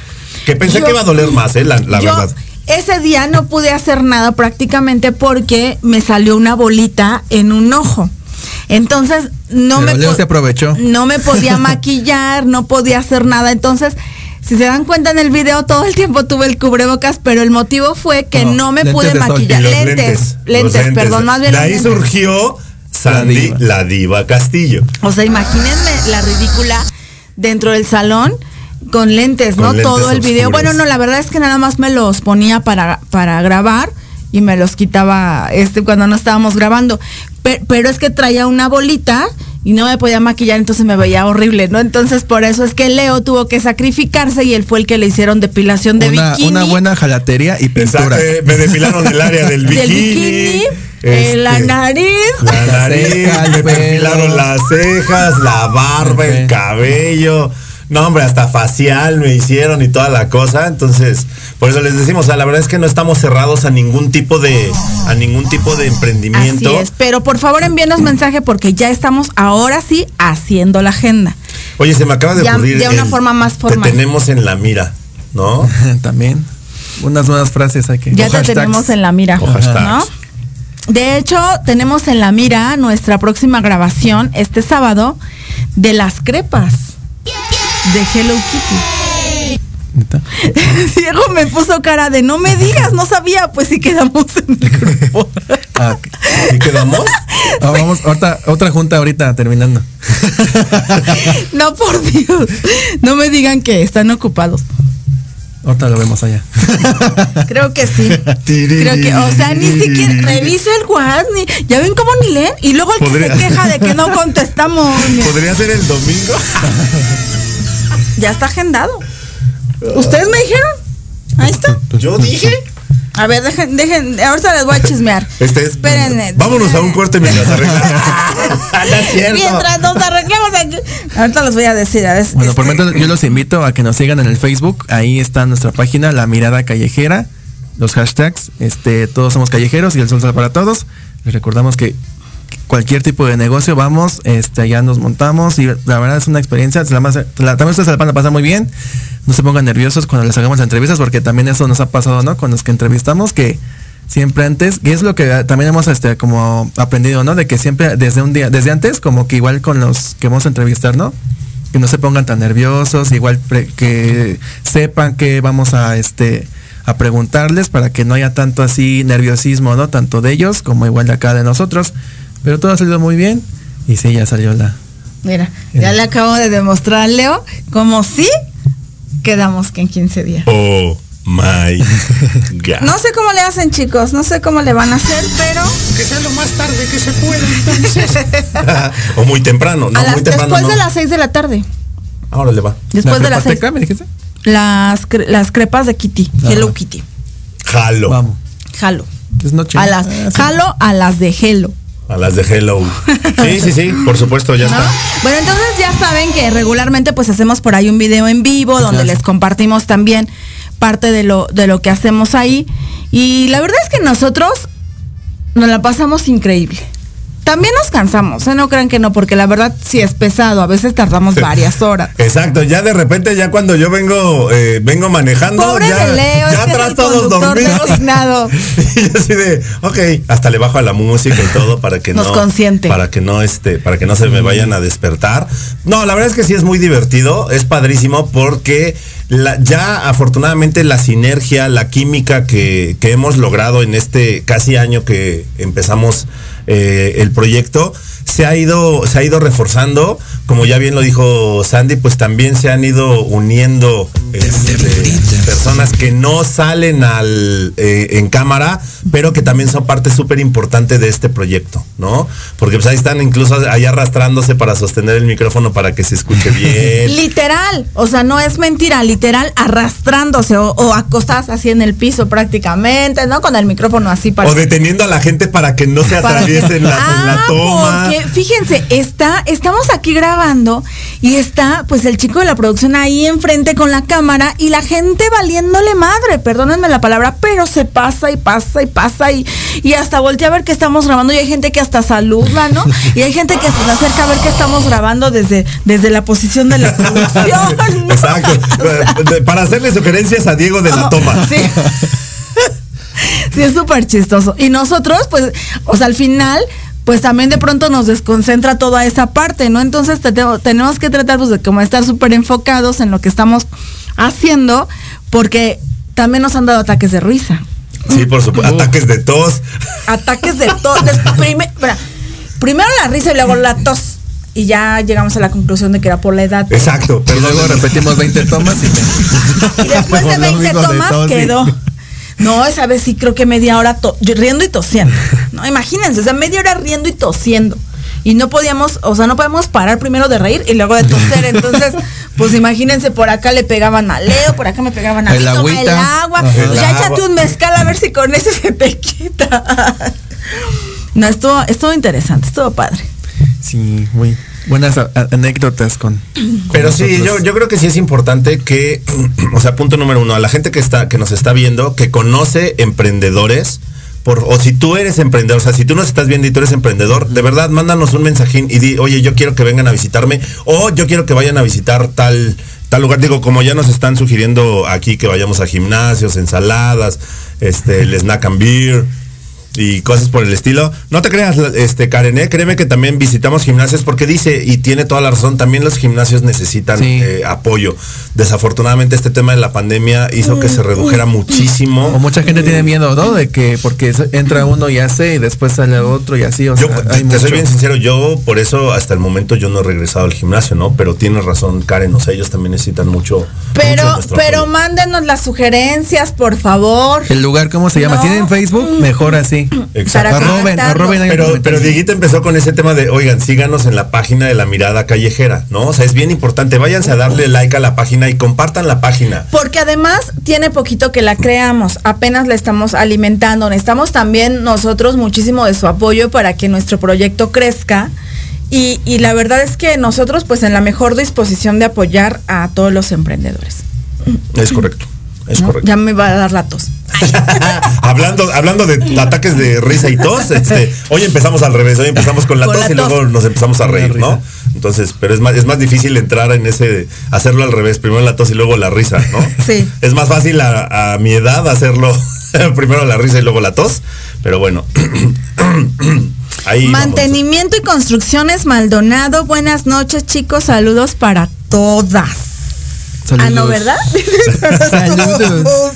Que pensé Yo- que iba a doler más, eh, la, la Yo verdad. ese día no pude hacer nada prácticamente porque me salió una bolita en un ojo. Entonces no Pero me se aprovechó. no me podía maquillar, no podía hacer nada. Entonces, si se dan cuenta en el video, todo el tiempo tuve el cubrebocas, pero el motivo fue que No, no, me pude maquillar. Lentes, lentes, perdón, más bien De ahí lentes. surgió Sandy, La diva. la diva Castillo. O sea, imagínense la ridícula dentro del salón con lentes, Con ¿no? lentes Todo el video. Bueno, no, la verdad es que nada más me los ponía para, para grabar y me los quitaba este cuando no estábamos grabando. Pe- Pero, es que traía una bolita y no me podía maquillar, entonces me veía horrible, ¿no? Entonces por eso es que Leo tuvo que sacrificarse y él fue el que le hicieron depilación de Una, bikini. una buena jalatería y pintura. Exacto, eh, me depilaron el área del bikini. del bikini, eh, la este, nariz. La nariz, me depilaron las cejas, la barba, el cabello. No, hombre, hasta facial me hicieron y toda la cosa. Entonces, por eso les decimos, o sea, la verdad es que no estamos cerrados a ningún tipo de, a ningún tipo de Así emprendimiento. es, pero por favor envíenos mensaje porque ya estamos ahora sí haciendo la agenda. Oye, se me acaba de Ya- ocurrir. de una el- forma más formal. Te tenemos en la mira, ¿no? También. Unas nuevas frases hay que. Ya o te hashtags. tenemos en la mira. ¿no? De hecho, tenemos en la mira nuestra próxima grabación este sábado de las crepas de Hello Kitty. Diego me puso cara de no me digas, no sabía, pues sí quedamos en el grupo. Ah. ¿Y quedamos? Ah, vamos, ahorita, otra junta ahorita terminando. No, por Dios. No me digan que están ocupados. Ahorita lo vemos allá. Creo que sí. Creo que, o sea, ni siquiera revisa el WhatsApp, ni, ya ven cómo ni leen. Y luego el que Podría- se queja de que no contestamos. ¿Podría ser el domingo? Ya está agendado. ¿Ustedes me dijeron? Ahí está. Yo dije. A ver, dejen, dejen, ahorita les voy a chismear. Este es, Espérenme. Vámonos a un corte mientras arreglamos. Mientras nos arreglamos aquí. Ahorita les voy a decir, a ver. Bueno, por mientras yo los invito a que nos sigan en el Facebook. Ahí está nuestra página, La Mirada Callejera. Los hashtags, este, todos somos callejeros y el sol sale para todos. Les recordamos que cualquier tipo de negocio vamos, este, allá nos montamos y la verdad es una experiencia. La, también ustedes se la van muy bien. No se pongan nerviosos cuando les hagamos entrevistas porque también eso nos ha pasado, ¿no? Con los que entrevistamos que siempre antes, y es lo que también hemos este, como aprendido, ¿no? De que siempre desde un día, desde antes, como que igual con los que vamos a entrevistar, ¿no? Que no se pongan tan nerviosos, igual pre- que sepan que vamos a este a preguntarles para que no haya tanto así nerviosismo, ¿no? Tanto de ellos como igual de acá de nosotros. Pero todo ha salido muy bien. Y sí, ya salió la. Mira, ya le acabo de demostrar a Leo como sí quedamos que en 15 días. Oh my God. No sé cómo le hacen, chicos, no sé cómo le van a hacer, pero Que sea lo más tarde que se pueda, entonces. o muy temprano, no, a muy temprano. después no. de las 6 de la tarde. Ahora le va. Después de las 6. crepateca, me dijiste? Las, cre- las crepas de Kitty, Hello Kitty. Jalo. Vamos. Jalo. Es noche. A las, Ah, sí. jalo a las de Hello. A las de Hello. Sí, sí, sí, por supuesto, ya está. Bueno, entonces ya saben que regularmente pues hacemos por ahí un video en vivo donde les compartimos también parte de lo, de lo que hacemos ahí. Y la verdad es que nosotros nos la pasamos increíble. También nos cansamos, ¿eh? no crean que no, porque la verdad sí es pesado, a veces tardamos varias horas. Exacto, ya de repente, ya cuando yo vengo eh, vengo manejando, Pobre ya, de Leo, ya es que es atrás todos dormidos. y yo así de, ok, hasta le bajo a la música y todo para que Nos no consiente. para que no este, para que no se me vayan a despertar. No, la verdad es que sí es muy divertido, es padrísimo porque la- ya afortunadamente la sinergia, la química que, que hemos logrado en este casi año que empezamos eh, el proyecto se ha ido se ha ido reforzando. Como ya bien lo dijo Sandy pues también se han ido uniendo este, personas que no salen al eh, en cámara pero que también son parte súper importante de este proyecto no porque pues ahí están incluso ahí arrastrándose para sostener el micrófono para que se escuche bien. Literal, o sea, no es mentira, literal arrastrándose o, o acostadas así en el piso prácticamente, ¿no? Con el micrófono así para... o deteniendo a la gente para que no se Para que- atraviese en la, en la Ah, toma Fíjense, está, estamos aquí grabando y está pues el chico de la producción ahí enfrente con la cámara y la gente valiéndole madre, perdónenme la palabra, pero se pasa y pasa y pasa y, y hasta voltea a ver que estamos grabando y hay gente que hasta saluda, ¿no? Y hay gente que se acerca a ver que estamos grabando desde, desde la posición de la producción. ¿no? Exacto. De- Para hacerle sugerencias a Diego de la toma. Sí. Sí, es súper chistoso. Y nosotros, pues, o sea, al final, pues también de pronto nos desconcentra toda esa parte, ¿no? Entonces te- te- tenemos que tratar pues, de como estar súper enfocados en lo que estamos haciendo, porque también nos han dado ataques de risa. Sí, por supuesto. Ataques de tos. Ataques de tos. primero la risa y luego la tos. Y ya llegamos a la conclusión de que era por la edad. Exacto. Y luego repetimos 20 tomas y, Y después de Por lo 20 mismo de tomas quedó. No, esa vez sí creo que media hora yo riendo y tosiendo. No, imagínense, o sea, media hora riendo y tosiendo. Y no podíamos, o sea, no podemos parar primero de reír y luego de toser. Entonces, pues imagínense, por acá le pegaban a Leo, por acá me pegaban a mí, El toma el agua. Ya échate un mezcal a ver si con ese se te quita. No, estuvo, estuvo interesante, estuvo padre. sí, muy buenas anécdotas con. con Pero sí, yo, yo creo que sí es importante que, o sea, punto número uno, a la gente que está, que nos está viendo, que conoce emprendedores, por, o si tú eres emprendedor, o sea, si tú nos estás viendo y tú eres emprendedor, de verdad, mándanos un mensajín y di, oye, yo quiero que vengan a visitarme, o yo quiero que vayan a visitar tal, tal lugar. Digo, como ya nos están sugiriendo aquí que vayamos a gimnasios, ensaladas, este, el snack and beer y cosas por el estilo. No te creas, este Karen, ¿eh? créeme que también visitamos gimnasios porque dice, y tiene toda la razón, también los gimnasios necesitan Sí. eh, apoyo. Desafortunadamente este tema de la pandemia hizo que se redujera O muchísimo. mucha gente tiene miedo, ¿no? De que porque entra uno y hace y después sale otro y así, o Yo sea, te, hay te soy bien sincero, yo por eso hasta el momento yo no he regresado al gimnasio, ¿no? Pero tienes razón, Karen, o sea, ellos también necesitan mucho. Pero, pero apoyo. mándenos las sugerencias, por favor. El lugar, ¿cómo se llama? No. ¿Tienen Facebook? Mejor así. Sí. Exacto. Arroben, arroben Pero, pero Dieguito empezó con ese tema de, oigan, síganos en la página de la mirada callejera, ¿no? O sea, es bien importante. Váyanse a darle like a la página y compartan la página. Porque además tiene poquito que la creamos, apenas la estamos alimentando. Necesitamos también nosotros muchísimo de su apoyo para que nuestro proyecto crezca. Y, y la verdad es que nosotros pues en la mejor disposición de apoyar a todos los emprendedores. Es correcto. Es ¿no? correcto. Ya me va a dar la tos. hablando, hablando de ataques de risa y tos, este, hoy empezamos al revés, hoy empezamos con la Con tos la y luego nos empezamos a reír, ¿no? Entonces, pero es más, es más difícil entrar en ese, hacerlo al revés, primero la tos y luego la risa, ¿no? Sí. Es más fácil a, a mi edad hacerlo primero la risa y luego la tos, pero bueno. Ahí vamos. Mantenimiento y construcciones Maldonado. Buenas noches, chicos. Saludos para todas. Ah, no. ¿verdad? Saludos.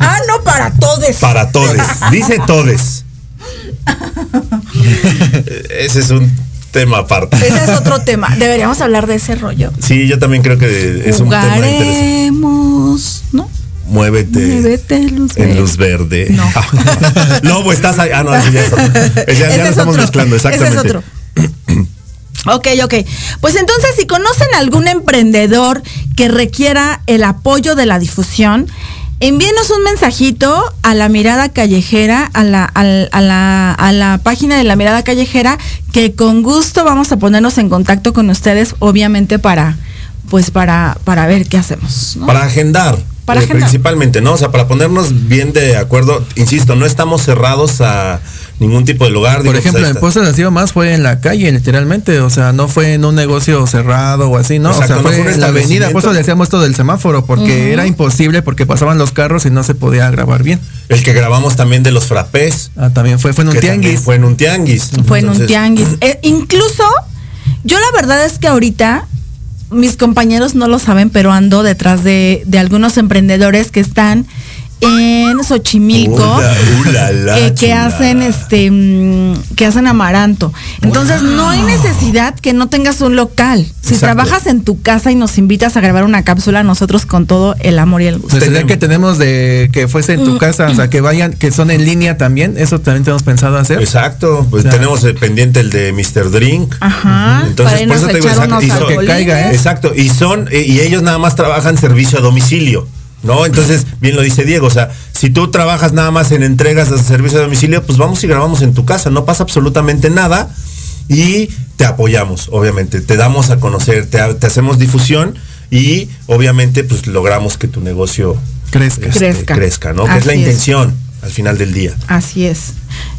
ah, no, para todes. Para todes. Dice todes. Ese es un tema aparte. Ese es otro tema. Deberíamos hablar de ese rollo. Sí, yo también creo que es un tema interesante. Jugaremos, ¿no? Muévete. Muévete, luz En luz verde. No. Lobo, estás ahí. Ah, no, ese ya es otro. Ese ya, lo es estamos otro. mezclando, Ese es exactamente. otro. Ok, ok. Pues entonces, si conocen algún emprendedor que requiera el apoyo de la difusión, envíenos un mensajito a la mirada callejera, a la, al- a la, a la página de la mirada callejera, que con gusto vamos a ponernos en contacto con ustedes, obviamente para, pues para, para ver qué hacemos. ¿no? Para agendar. Para eh, agendar. Principalmente, ¿no? O sea, para ponernos bien de acuerdo. Insisto, no estamos cerrados a ningún tipo de lugar. Por pues, ejemplo, en. Postas Nacido Más fue en la calle, literalmente. O sea, no fue en un negocio cerrado o así, ¿no? Exacto, o no sea, fue en la avenida. Por eso le decíamos esto del semáforo, porque era imposible porque pasaban los carros y no se podía grabar bien. El que grabamos también de los frappés. Ah, también fue, fue en un tianguis. Fue en un tianguis. Fue en un tianguis. Eh, incluso, yo la verdad es que ahorita, mis compañeros no lo saben, pero ando detrás de, de algunos emprendedores que están en Xochimilco. Ula, ula, la, eh, que hacen este mm, que hacen amaranto. Entonces no hay necesidad que no tengas un local. Si Exacto. trabajas en tu casa y nos invitas a grabar una cápsula, nosotros con todo el amor y el gusto. Pues el día que tenemos de que fuese en Mm. tu casa, o sea, que vayan, que son en línea también, eso también tenemos pensado hacer. Exacto, pues O sea, tenemos eh, pendiente el de Mr. Drink. Ajá. Entonces, para por eso a te digo, exacto, y son- alcoholines. caiga, ¿eh? Exacto, y son, eh, y ellos nada más trabajan servicio a domicilio. ¿No? Entonces, bien lo dice Diego, o sea, si tú trabajas nada más en entregas de servicio a domicilio, pues vamos y grabamos en tu casa, no pasa absolutamente nada y te apoyamos, obviamente, te damos a conocer, te, ha- te hacemos difusión y obviamente pues logramos que tu negocio crezca, este, Crezca. crezca, ¿no? Que es la es. Al final del día. Así es.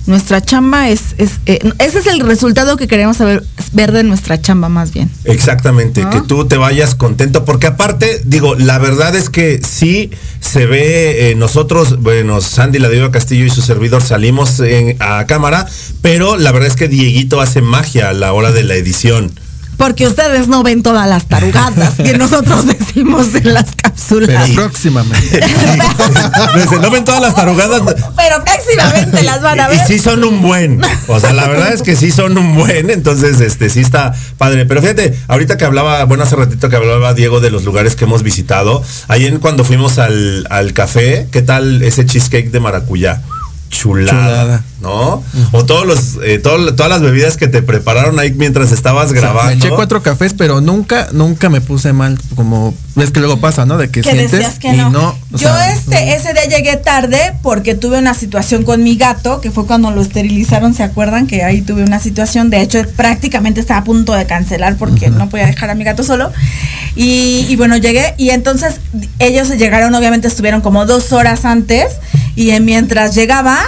Nuestra chamba es, es eh, ese es el resultado que queremos saber, ver de nuestra chamba más bien. Exactamente, ¿No? que tú te vayas contento, porque aparte, digo, la verdad es que sí se ve, eh, nosotros, bueno, Sandy, la Diva Castillo y su servidor salimos en- a cámara, pero la verdad es que Dieguito hace magia a la hora de la edición. Porque ustedes no ven todas las tarugadas que nosotros decimos en las cápsulas. Pero Pero, próximamente. No ven todas las tarugadas. próximamente las van a Y ver. sí son un buen. O sea, la verdad es que sí son un buen. Entonces, este, sí está padre. Pero fíjate, ahorita que hablaba, bueno, hace ratito que hablaba Diego de los lugares que hemos visitado. Ahí en cuando fuimos al, al café, ¿qué tal ese cheesecake de maracuyá? Chulada, Chulada. ¿No? O todos los, eh, todo- todas las bebidas que te prepararon ahí mientras estabas O sea, grabando. me eché cuatro cafés, pero nunca, nunca me puse mal, como ves que luego pasa, ¿no? De que que sientes decías que y no. no. Yo sea, este ese día llegué tarde porque tuve una situación con mi gato, que fue cuando lo esterilizaron, ¿se acuerdan? Que ahí tuve una situación, de hecho prácticamente estaba a punto de cancelar porque no podía dejar a mi gato solo. Y, y bueno, llegué y entonces ellos llegaron, obviamente estuvieron como dos horas antes y mientras llegaba,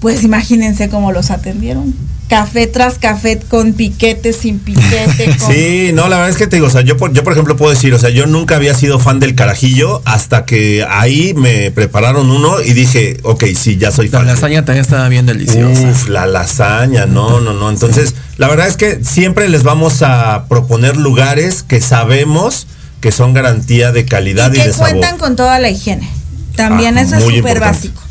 pues imagínense cómo los atendieron. Café tras café con piquete, sin piquete. Con... Sí, no, la verdad es que te digo, o sea, yo por, yo por ejemplo puedo decir, o sea, yo nunca había sido fan del carajillo hasta que ahí me prepararon uno y dije, ok, sí, ya soy la fan. lasaña también estaba bien deliciosa. Uf, la lasaña, no, no, no. Entonces, la verdad es que siempre les vamos a proponer lugares que sabemos que son garantía de calidad y, y que de sabor. cuentan con toda la higiene. También Ah, eso es súper básico.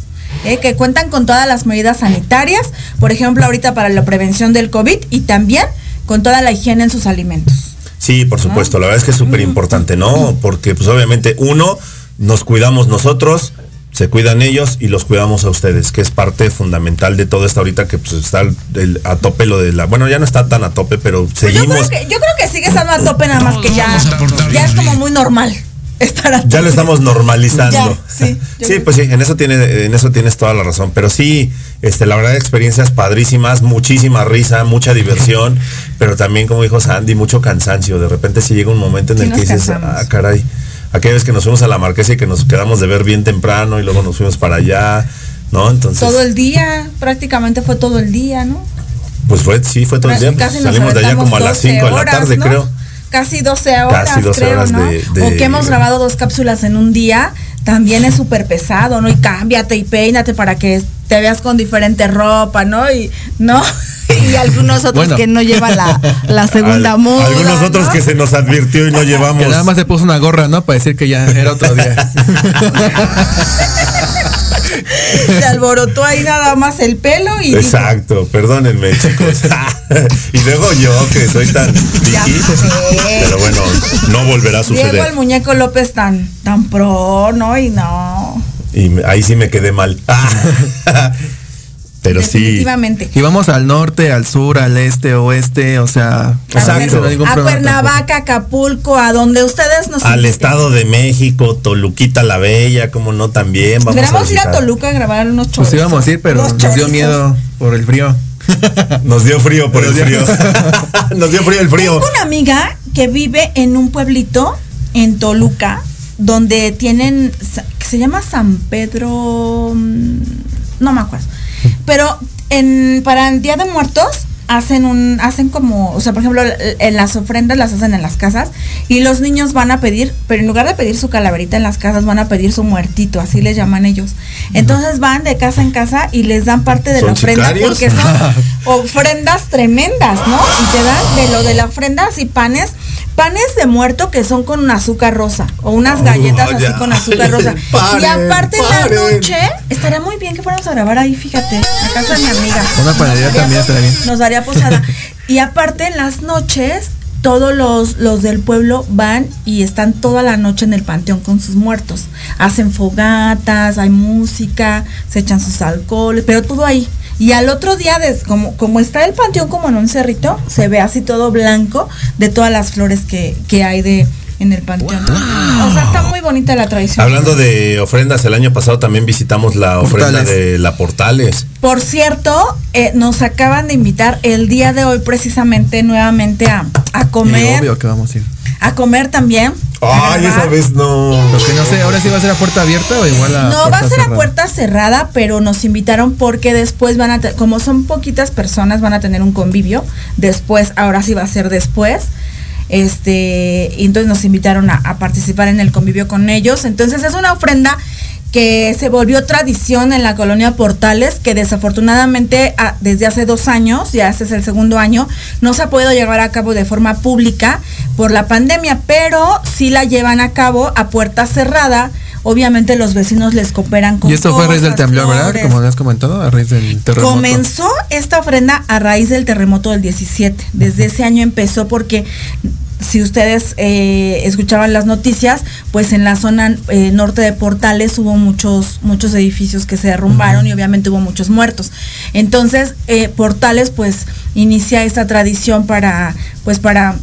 ¿Eh? Que cuentan con todas las medidas sanitarias, por ejemplo, ahorita para la prevención del COVID y también con toda la higiene en sus alimentos. Sí, por supuesto, la verdad es que es súper importante, ¿no? Porque pues obviamente uno, nos cuidamos nosotros, se cuidan ellos y los cuidamos a ustedes, que es parte fundamental de todo esto ahorita que pues, está el- el- a tope lo de la... Bueno, ya no está tan a tope, pero Pues yo, seguimos... creo que, yo creo que sigue estando a tope nada más que ya, ya es como muy normal Ya lo estamos normalizando. Ya, sí, pues sí, en eso tiene, en eso tienes toda la razón. Pero sí, este, la verdad, experiencias padrísimas, muchísima risa, mucha diversión, pero también, como dijo Sandy, mucho cansancio. De repente sí llega un momento en Sí el que dices, cansamos. ah, caray. Aquella vez que nos fuimos a la marquesa y que nos quedamos de ver bien temprano y luego nos fuimos para allá, ¿no? Entonces, todo el día, prácticamente fue todo el día, ¿no? pues fue, sí, fue todo el día. pues, salimos de allá como a las 12 5 de la tarde, ¿no? creo. Casi 12 horas, Casi 12 creo, horas ¿no? de- de- O que hemos grabado dos cápsulas en un día, también es súper pesado, ¿no? Y cámbiate y peínate para que te veas con diferente ropa, ¿no? Y, ¿no? Y algunos otros Bueno. que no llevan la, la segunda Al- muda. Algunos otros ¿no? que se nos advirtió y no llevamos. Que nada más se puso una gorra, ¿no? Para decir que ya era otro día. Se alborotó ahí nada más el pelo y dijo, Exacto, perdónenme chicos. y luego yo que soy tan piqui, pero bueno, no volverá a Diego el suceder. muñeco López tan, tan pro, ¿no? Y no. Y ahí sí me quedé mal. Pero sí. Y vamos al norte, al sur, al este, oeste, o sea, Exacto. no A problema Cuernavaca, Acapulco, a donde ustedes nos Al inviten. Estado de México, Toluquita la Bella, como no también. Vamos Deberíamos a ir a. Toluca a grabar unos Pues chorizos. íbamos a ir, pero nos dio miedo por el frío. Nos dio frío por el frío. Nos dio frío el frío. Tengo una amiga que vive en un pueblito en Toluca donde tienen que se llama San Pedro mm, no me acuerdo pero en para el Día de Muertos hacen un hacen como o sea por ejemplo en las ofrendas las hacen en las casas y los niños van a pedir pero en lugar de pedir su calaverita en las casas van a pedir su muertito así les llaman ellos entonces van de casa en casa y les dan parte de la ¿Son ofrenda sicarios? porque son ofrendas tremendas, ¿no? Y te dan de lo de la ofrenda así panes, panes de muerto que son con un azúcar rosa o unas galletas así con azúcar rosa. y Paren, aparte en la noche estaría muy bien que fuéramos a grabar ahí, fíjate, a casa de mi amiga. Una panadería también estaría bien. Nos daría posada. Y aparte en las noches todos los, los del pueblo van y están toda la noche en el panteón con sus muertos. Hacen fogatas, hay música, se echan sus alcoholes, pero todo ahí. Y al otro día, des- como, como está el panteón como en un cerrito, se ve así todo blanco de todas las flores que, que hay de en el panteón. O sea, está muy bonita la tradición. Hablando de ofrendas, el año pasado también visitamos la ofrenda Portales. de la Portales. Por cierto, eh, nos acaban de invitar el día de hoy precisamente nuevamente a, a Y comer. obvio que vamos a ir. A comer también. A Ay, esa vez no. Lo que no sé, ahora sí va a ser a puerta abierta o igual a No, va a ser a cerrada? puerta cerrada, pero nos invitaron porque después van a, como son poquitas personas, van a tener un convivio. Después, ahora sí va a ser después. Este, y entonces nos invitaron a, a participar en el convivio con ellos. Entonces es una ofrenda que se volvió tradición en la colonia Portales, que desafortunadamente a- desde hace dos años, ya este es el segundo año, no se ha podido llevar a cabo de forma pública por la pandemia, pero sí la llevan a cabo a puerta cerrada. Obviamente los vecinos les cooperan con Y esto fue a raíz del temblor, ¿verdad? Como has comentado, a raíz del terremoto. Comenzó esta ofrenda a raíz del terremoto del 17. Desde ese año empezó porque si ustedes eh, escuchaban las noticias, pues en la zona eh, norte de Portales hubo muchos muchos edificios que se derrumbaron y obviamente hubo muchos muertos. Entonces eh, Portales pues inicia esta tradición para pues para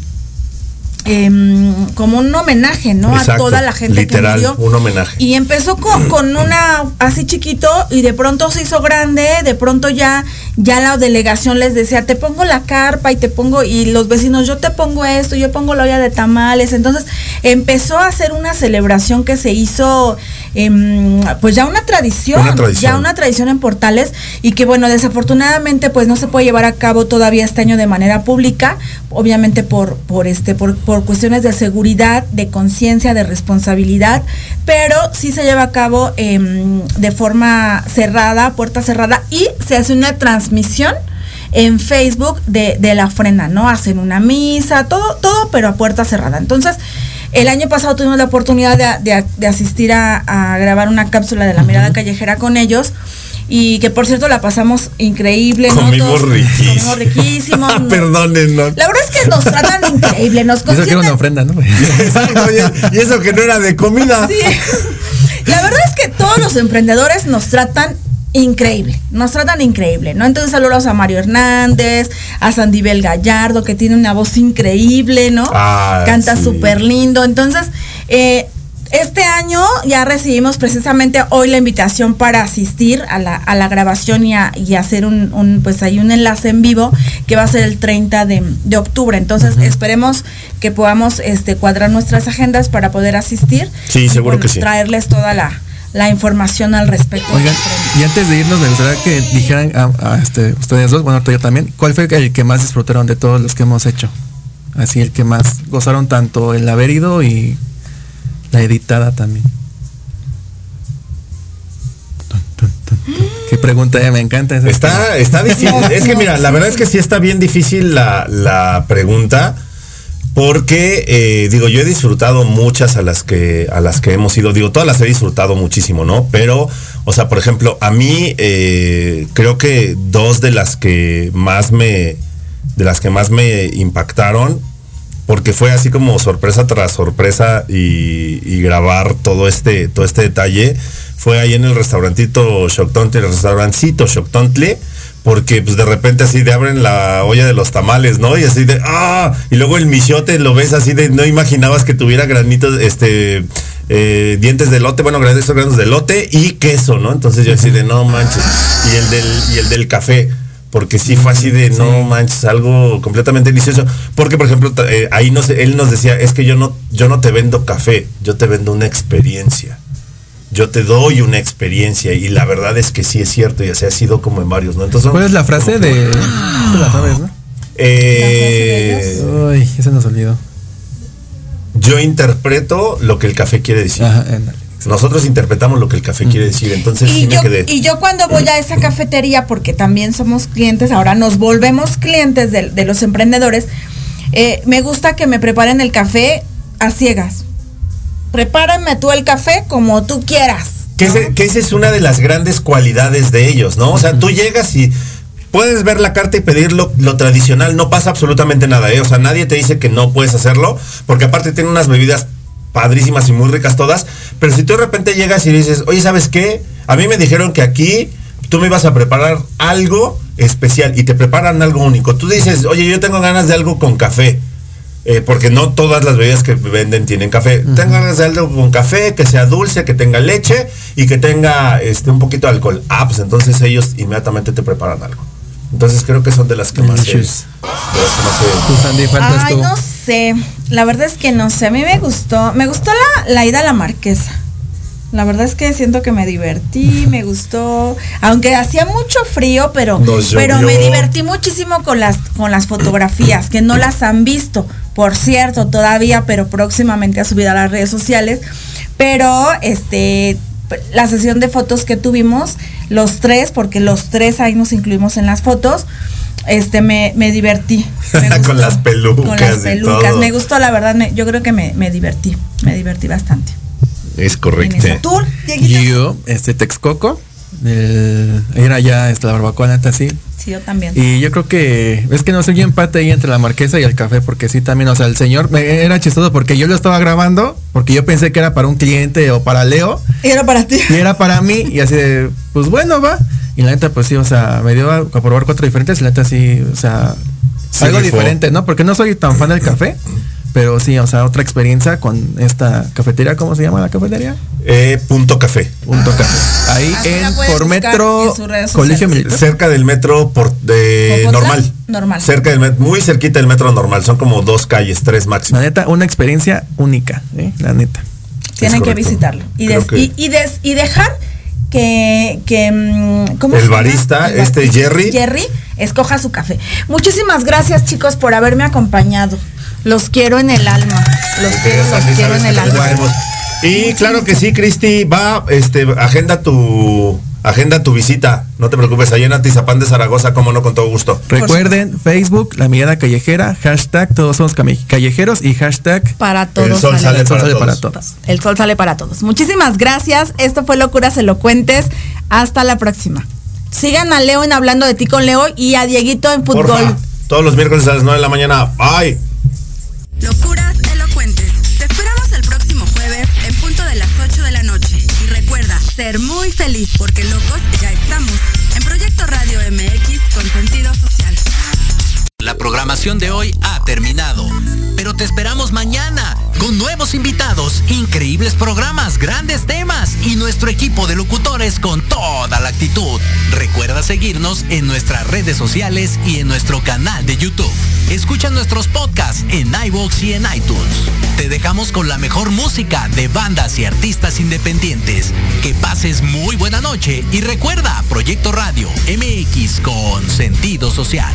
em, como un homenaje, ¿no? Exacto, a toda la gente literal, que murió. un homenaje. Y empezó con, con una así chiquito y de pronto se hizo grande, de pronto ya, ya la delegación les decía, te pongo la carpa y te pongo, y los vecinos, yo te pongo esto, yo pongo la olla de tamales. Entonces empezó a hacer una celebración que se hizo, em, pues ya una tradición, Una tradición. ya una tradición en Portales y que bueno, desafortunadamente pues no se puede llevar a cabo todavía este año de manera pública, obviamente por, por este, por, por cuestiones de seguridad, de conciencia, de responsabilidad, pero sí se lleva a cabo em, de forma cerrada, puerta cerrada, y se hace una transmisión en Facebook de, de la ofrenda, ¿no? Hacen una misa, todo, todo, pero a puerta cerrada. Entonces, el año pasado tuvimos la oportunidad de, de- de asistir a, a grabar una cápsula de la mirada callejera con ellos. Y que por cierto la pasamos increíble. ¿no? Comimos Todos- riquísimo. Comimos riquísimo. no- Perdónennos. La verdad es que nos tratan increíble. Nos Y eso que era una consienten ofrenda, ¿no? Exacto, y eso que no era de comida. Sí. La verdad es que todos los emprendedores nos tratan increíble, nos tratan increíble, ¿no? Entonces saludos a Mario Hernández, a Sandibel Gallardo, que tiene una voz increíble, ¿no? Ah, Canta sí. súper lindo. Entonces, eh, este año ya recibimos precisamente hoy la invitación para asistir a la, a la grabación y, a, y hacer un, un, pues hay un enlace en vivo que va a ser el 30 de, de octubre. Entonces esperemos que podamos este, cuadrar nuestras agendas para poder asistir. Sí, y, seguro bueno, que sí. Traerles toda la, la información al respecto. Oigan, y antes de irnos, me gustaría que dijeran a, a, este, ustedes dos, bueno, yo también, ¿cuál fue el que más disfrutaron de todos los que hemos hecho? Así, el que más gozaron tanto el haber ido y la editada también. Qué pregunta, eh, me encanta. esa. Está, está difícil. Es que mira, la verdad es que sí está bien difícil la, la pregunta. Porque eh, digo, yo he disfrutado muchas a las que a las que hemos ido, digo, todas las he disfrutado muchísimo, ¿no? Pero, o sea, por ejemplo, a mí eh, creo que dos de las que más me de las que más me impactaron, porque fue así como sorpresa tras sorpresa y, grabar todo este todo este detalle, fue ahí en el restaurantito Shoktontle, el restaurancito Shoktontle porque pues de repente así de abren la olla de los tamales, ¿no? Y así de ¡ah! Y luego el michote lo ves así de no imaginabas que tuviera granitos, este eh, dientes de lote, bueno, granitos granos de lote y queso, ¿no? Entonces yo así de no manches. Y el del, y el del café. Porque sí fue así de no manches, algo completamente delicioso. Porque, por ejemplo, eh, ahí nos, él nos decía, es que yo no, yo no te vendo café, yo te vendo una experiencia yo te doy una experiencia y la verdad es que sí es cierto y así ha sido como en varios, ¿no? Entonces, ¿Cuál es la frase de.? Tú la sabes, ¿no? eh, Uy, ese nos olvidó. yo interpreto lo que el café quiere decir. Nosotros interpretamos lo que el café quiere decir, entonces sí Y me yo, quedé. y yo cuando voy a esa cafetería, porque también somos clientes, ahora nos volvemos clientes de, de los emprendedores, eh, me gusta que me preparen el café a ciegas. Prepárame tú el café como tú quieras. Que, ese- que esa es una de las grandes cualidades de ellos, ¿no? O sea, tú llegas y puedes ver la carta y pedir lo, lo tradicional, no pasa absolutamente nada, ¿eh? O sea, nadie te dice que no puedes hacerlo, porque aparte tiene unas bebidas padrísimas y muy ricas todas, pero si tú de repente llegas y dices, oye, ¿sabes qué? A mí me dijeron que aquí tú me ibas a preparar algo especial y te preparan algo único. Tú dices, oye, yo tengo ganas de algo con café. Eh, porque no todas las bebidas que venden tienen café. De algo con café, que sea dulce, que tenga leche y que tenga este un poquito de alcohol. Ah, pues entonces ellos inmediatamente te preparan algo. Entonces creo que son de las que más se- de las que más se- Tú, Sandy, faltas Ay, tú. no sé. La verdad es que no sé. A mí me gustó. Me gustó la, la ida a la marquesa. La verdad es que siento que me divertí, me gustó. Aunque hacía mucho frío, pero, Nos pero me divertí muchísimo con las, con las fotografías, que no las han visto, por cierto, todavía, pero próximamente a subir a las redes sociales. Pero este la sesión de fotos que tuvimos, los tres, porque los tres ahí nos incluimos en las fotos, este me, me divertí. con las pelucas. Con las y pelucas. todo. Me gustó, la verdad, me- yo creo que me, me divertí. Me divertí bastante. Es correcto. Yo, este Texcoco, el, era ya este, la barbacoa neta así. Sí, yo también. Y yo creo que es que no sé, yo empate ahí entre la marquesa y el café, porque sí también, o sea, el señor me, era chistoso porque yo lo estaba grabando, porque yo pensé que era para un cliente o para Leo, Y era para ti. y era para mí, y así de, pues bueno, va. Y la neta, pues sí, o sea, me dio a, a probar cuatro diferentes, y la neta sí, o sea, Sí algo diferente, ¿no? Porque no soy tan fan del café, pero sí, o sea, otra experiencia con esta cafetería, ¿cómo se llama la cafetería? Eh, punto café. Punto café. Ahí Así la en por metro en Colegio. Militar. Cerca del metro por de normal. Normal. Cerca del metro, muy cerquita del metro normal. Son como dos calles, tres máximo. La neta, una experiencia única, ¿eh? La neta. Tienen que visitarlo. Y, des- que- y, y des- y dejar que, que mm, ¿cómo El se llama? barista, El este Jerry. Jerry, escoja su café. Muchísimas gracias, chicos, por haberme acompañado. Los quiero en el alma. Los quiero, los quiero en el alma. Y claro que sí, Cristi, va, este, agenda tu, agenda tu visita. No te preocupes, ahí en Atizapán de Zaragoza, como no, con todo gusto. Recuerden, Facebook, La Mirada Callejera, hashtag Todos Somos Cami- Callejeros y hashtag Para todos. El sol sale. sale El Sol para sale todos. para todos. El sol sale para todos. Muchísimas gracias. Esto fue Locuras Elocuentes. Hasta la próxima. Sigan a Leo en Hablando de ti con Leo y a Dieguito en Fútbol. Porfa, todos los miércoles a las 9 de la mañana. Bye. Locuras elocuentes. Te esperamos el próximo jueves en punto de las 8 de la noche. Y muy feliz porque locos ya estamos en Proyecto Radio MX con sentido social. La programación de hoy ha terminado, pero te esperamos mañana con nuevos invitados, increíbles programas, grandes temas y nuestro equipo de locutores con toda la actitud. Recuerda seguirnos en nuestras redes sociales y en nuestro canal de YouTube. Escucha nuestros podcasts en iVoox y en iTunes. Te dejamos con la mejor música de bandas y artistas independientes. Que pases muy buena noche y recuerda Proyecto Radio MX con sentido social.